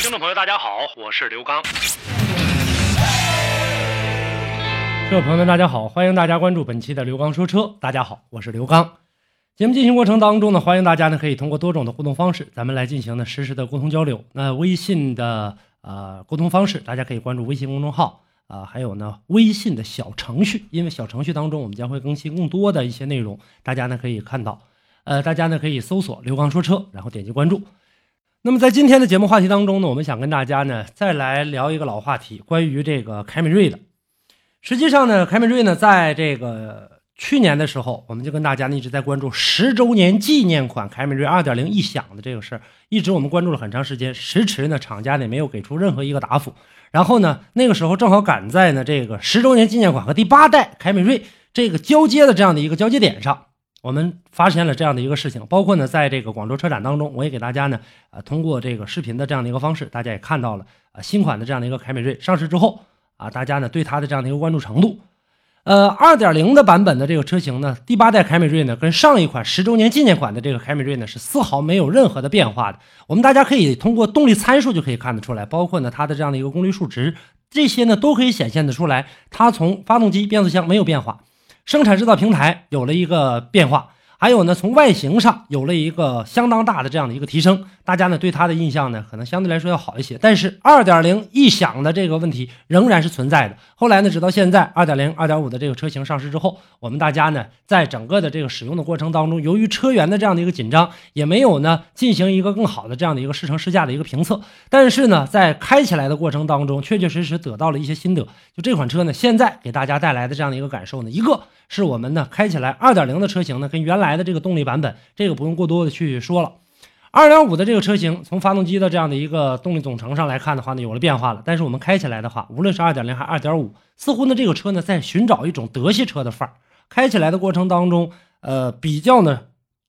听众朋友，大家好，我是刘刚。各位朋友们，大家好，欢迎大家关注本期的刘刚说车。大家好，我是刘刚。节目进行过程当中呢，欢迎大家呢可以通过多种的互动方式，咱们来进行呢实时的沟通交流。那微信的呃沟通方式，大家可以关注微信公众号啊，还有呢微信的小程序，因为小程序当中我们将会更新更多的一些内容，大家呢可以看到，呃，大家呢可以搜索“刘刚说车”，然后点击关注。那么在今天的节目话题当中呢，我们想跟大家呢再来聊一个老话题，关于这个凯美瑞的。实际上呢，凯美瑞呢在这个去年的时候，我们就跟大家呢一直在关注十周年纪念款凯美瑞2.0异响的这个事儿，一直我们关注了很长时间，迟迟呢厂家呢没有给出任何一个答复。然后呢，那个时候正好赶在呢这个十周年纪念款和第八代凯美瑞这个交接的这样的一个交接点上。我们发现了这样的一个事情，包括呢，在这个广州车展当中，我也给大家呢，呃，通过这个视频的这样的一个方式，大家也看到了，啊，新款的这样的一个凯美瑞上市之后，啊，大家呢对它的这样的一个关注程度，呃，二点零的版本的这个车型呢，第八代凯美瑞呢，跟上一款十周年纪念款的这个凯美瑞呢，是丝毫没有任何的变化的。我们大家可以通过动力参数就可以看得出来，包括呢它的这样的一个功率数值，这些呢都可以显现得出来，它从发动机、变速箱没有变化。生产制造平台有了一个变化，还有呢，从外形上有了一个相当大的这样的一个提升，大家呢对它的印象呢可能相对来说要好一些。但是二点零异响的这个问题仍然是存在的。后来呢，直到现在二点零、二点五的这个车型上市之后，我们大家呢在整个的这个使用的过程当中，由于车源的这样的一个紧张，也没有呢进行一个更好的这样的一个试乘试驾的一个评测。但是呢，在开起来的过程当中，确确实实得到了一些心得。就这款车呢，现在给大家带来的这样的一个感受呢，一个。是我们呢开起来二点零的车型呢，跟原来来的这个动力版本，这个不用过多的去说了。二点五的这个车型，从发动机的这样的一个动力总成上来看的话呢，有了变化了。但是我们开起来的话，无论是二点零还是二点五，似乎呢这个车呢在寻找一种德系车的范儿。开起来的过程当中，呃，比较呢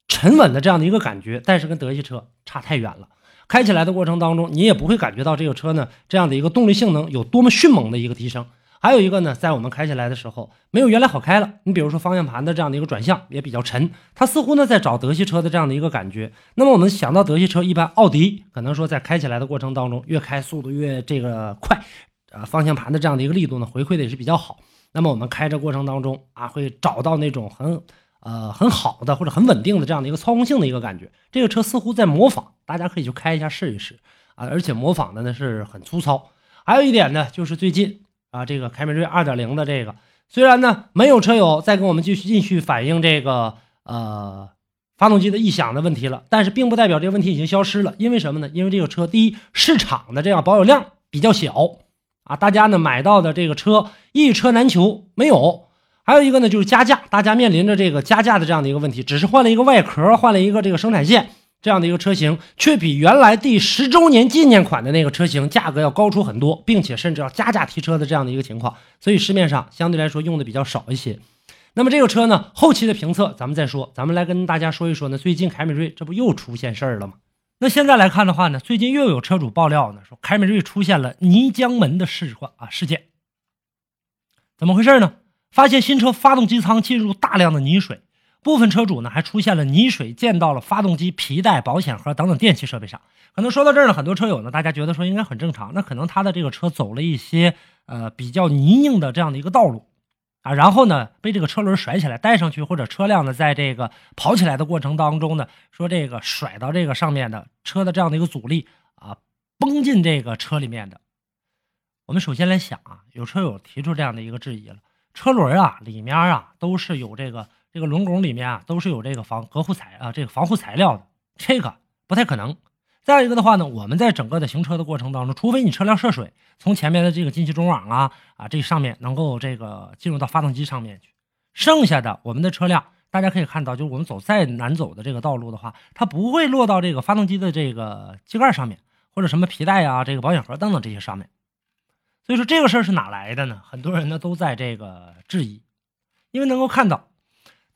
沉稳的这样的一个感觉，但是跟德系车差太远了。开起来的过程当中，你也不会感觉到这个车呢这样的一个动力性能有多么迅猛的一个提升。还有一个呢，在我们开起来的时候，没有原来好开了。你比如说方向盘的这样的一个转向也比较沉，它似乎呢在找德系车的这样的一个感觉。那么我们想到德系车，一般奥迪可能说在开起来的过程当中，越开速度越这个快，呃，方向盘的这样的一个力度呢回馈的也是比较好。那么我们开着过程当中啊，会找到那种很呃很好的或者很稳定的这样的一个操控性的一个感觉。这个车似乎在模仿，大家可以去开一下试一试啊，而且模仿的呢是很粗糙。还有一点呢，就是最近。啊，这个凯美瑞二点零的这个，虽然呢没有车友再跟我们继续继续反映这个呃发动机的异响的问题了，但是并不代表这个问题已经消失了。因为什么呢？因为这个车第一市场的这样保有量比较小啊，大家呢买到的这个车一车难求，没有。还有一个呢就是加价，大家面临着这个加价的这样的一个问题，只是换了一个外壳，换了一个这个生产线。这样的一个车型，却比原来第十周年纪念款的那个车型价格要高出很多，并且甚至要加价提车的这样的一个情况，所以市面上相对来说用的比较少一些。那么这个车呢，后期的评测咱们再说，咱们来跟大家说一说呢。最近凯美瑞这不又出现事儿了吗？那现在来看的话呢，最近又有车主爆料呢，说凯美瑞出现了泥浆门的事况啊事件。怎么回事呢？发现新车发动机舱进入大量的泥水。部分车主呢还出现了泥水溅到了发动机皮带、保险盒等等电器设备上。可能说到这儿呢，很多车友呢，大家觉得说应该很正常。那可能他的这个车走了一些呃比较泥泞的这样的一个道路啊，然后呢被这个车轮甩起来带上去，或者车辆呢在这个跑起来的过程当中呢，说这个甩到这个上面的车的这样的一个阻力啊，崩进这个车里面的。我们首先来想啊，有车友提出这样的一个质疑了：车轮啊里面啊都是有这个。这个轮拱里面啊，都是有这个防隔护材啊，这个防护材料的，这个不太可能。再一个的话呢，我们在整个的行车的过程当中，除非你车辆涉水，从前面的这个进气中网啊啊这上面能够这个进入到发动机上面去，剩下的我们的车辆，大家可以看到，就是我们走再难走的这个道路的话，它不会落到这个发动机的这个机盖上面，或者什么皮带啊、这个保险盒等等这些上面。所以说这个事儿是哪来的呢？很多人呢都在这个质疑，因为能够看到，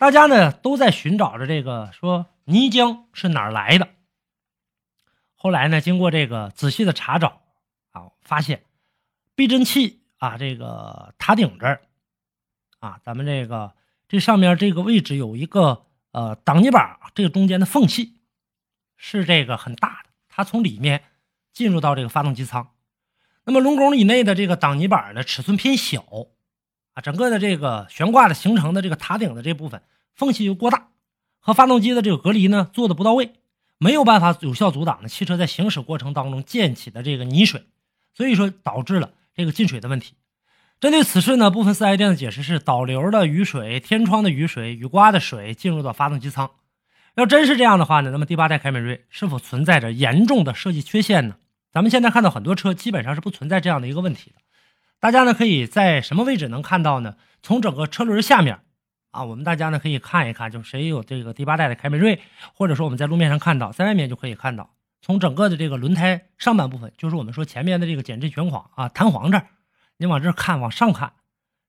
大家呢都在寻找着这个说泥浆是哪儿来的。后来呢，经过这个仔细的查找啊，发现避震器啊这个塔顶这儿啊，咱们这个这上面这个位置有一个呃挡泥板，这个中间的缝隙是这个很大的，它从里面进入到这个发动机舱。那么龙拱以内的这个挡泥板呢，尺寸偏小，啊，整个的这个悬挂的形成的这个塔顶的这部分缝隙又过大，和发动机的这个隔离呢做的不到位，没有办法有效阻挡呢汽车在行驶过程当中溅起的这个泥水，所以说导致了这个进水的问题。针对此事呢，部分四 S 店的解释是导流的雨水、天窗的雨水、雨刮的水进入到发动机舱。要真是这样的话呢，那么第八代凯美瑞是否存在着严重的设计缺陷呢？咱们现在看到很多车基本上是不存在这样的一个问题的，大家呢可以在什么位置能看到呢？从整个车轮下面，啊，我们大家呢可以看一看，就谁有这个第八代的凯美瑞，或者说我们在路面上看到，在外面就可以看到，从整个的这个轮胎上半部分，就是我们说前面的这个减震悬框啊，弹簧这儿，你往这儿看，往上看，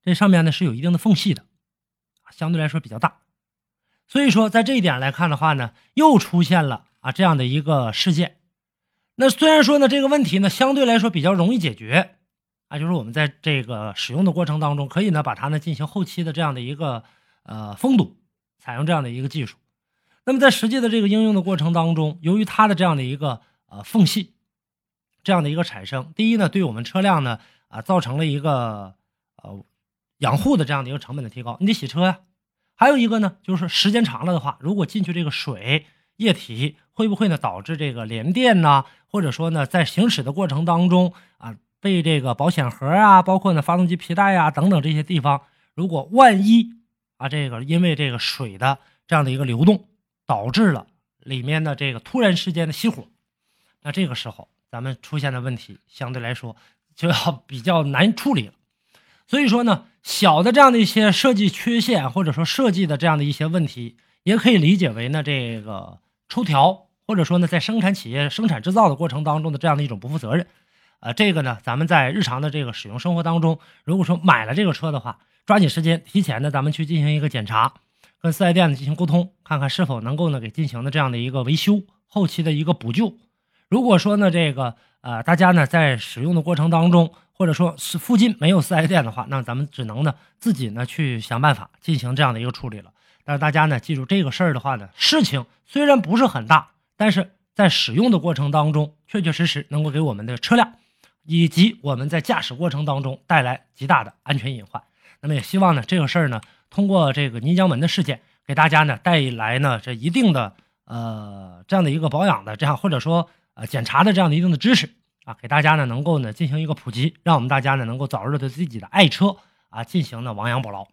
这上面呢是有一定的缝隙的，相对来说比较大，所以说在这一点来看的话呢，又出现了啊这样的一个事件。那虽然说呢，这个问题呢相对来说比较容易解决，啊，就是我们在这个使用的过程当中，可以呢把它呢进行后期的这样的一个呃封堵，采用这样的一个技术。那么在实际的这个应用的过程当中，由于它的这样的一个呃缝隙，这样的一个产生，第一呢，对我们车辆呢啊造成了一个呃养护的这样的一个成本的提高，你得洗车呀。还有一个呢，就是时间长了的话，如果进去这个水液体会不会呢导致这个连电呢？或者说呢，在行驶的过程当中啊，被这个保险盒啊，包括呢发动机皮带呀等等这些地方，如果万一啊，这个因为这个水的这样的一个流动，导致了里面的这个突然之间的熄火，那这个时候咱们出现的问题相对来说就要 比较难处理了。所以说呢，小的这样的一些设计缺陷，或者说设计的这样的一些问题，也可以理解为呢这个抽条。或者说呢，在生产企业生产制造的过程当中的这样的一种不负责任，呃，这个呢，咱们在日常的这个使用生活当中，如果说买了这个车的话，抓紧时间提前呢，咱们去进行一个检查，跟四 S 店呢进行沟通，看看是否能够呢给进行的这样的一个维修，后期的一个补救。如果说呢，这个呃大家呢在使用的过程当中，或者说是附近没有四 S 店的话，那咱们只能呢自己呢去想办法进行这样的一个处理了。但是大家呢记住这个事儿的话呢，事情虽然不是很大。但是在使用的过程当中，确确实实能够给我们的车辆以及我们在驾驶过程当中带来极大的安全隐患。那么也希望呢，这个事儿呢，通过这个泥浆门的事件，给大家呢带来呢这一定的呃这样的一个保养的这样或者说呃检查的这样的一定的知识啊，给大家呢能够呢进行一个普及，让我们大家呢能够早日对自己的爱车啊进行呢亡羊补牢。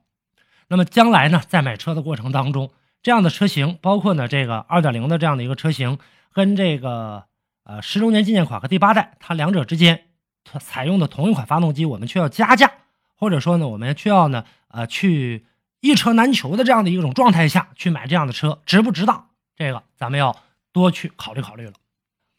那么将来呢，在买车的过程当中，这样的车型，包括呢这个二点零的这样的一个车型，跟这个呃十周年纪念款和第八代，它两者之间它采用的同一款发动机，我们却要加价，或者说呢，我们却要呢呃去一车难求的这样的一种状态下去买这样的车，值不值当？这个咱们要多去考虑考虑了。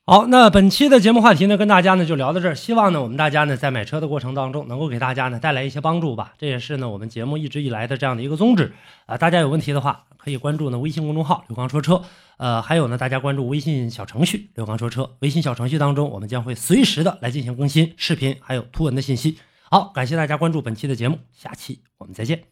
好，那本期的节目话题呢，跟大家呢就聊到这儿。希望呢，我们大家呢在买车的过程当中，能够给大家呢带来一些帮助吧。这也是呢我们节目一直以来的这样的一个宗旨啊。大家有问题的话，可以关注呢微信公众号“刘刚说车”，呃，还有呢大家关注微信小程序“刘刚说车”。微信小程序当中，我们将会随时的来进行更新视频还有图文的信息。好，感谢大家关注本期的节目，下期我们再见。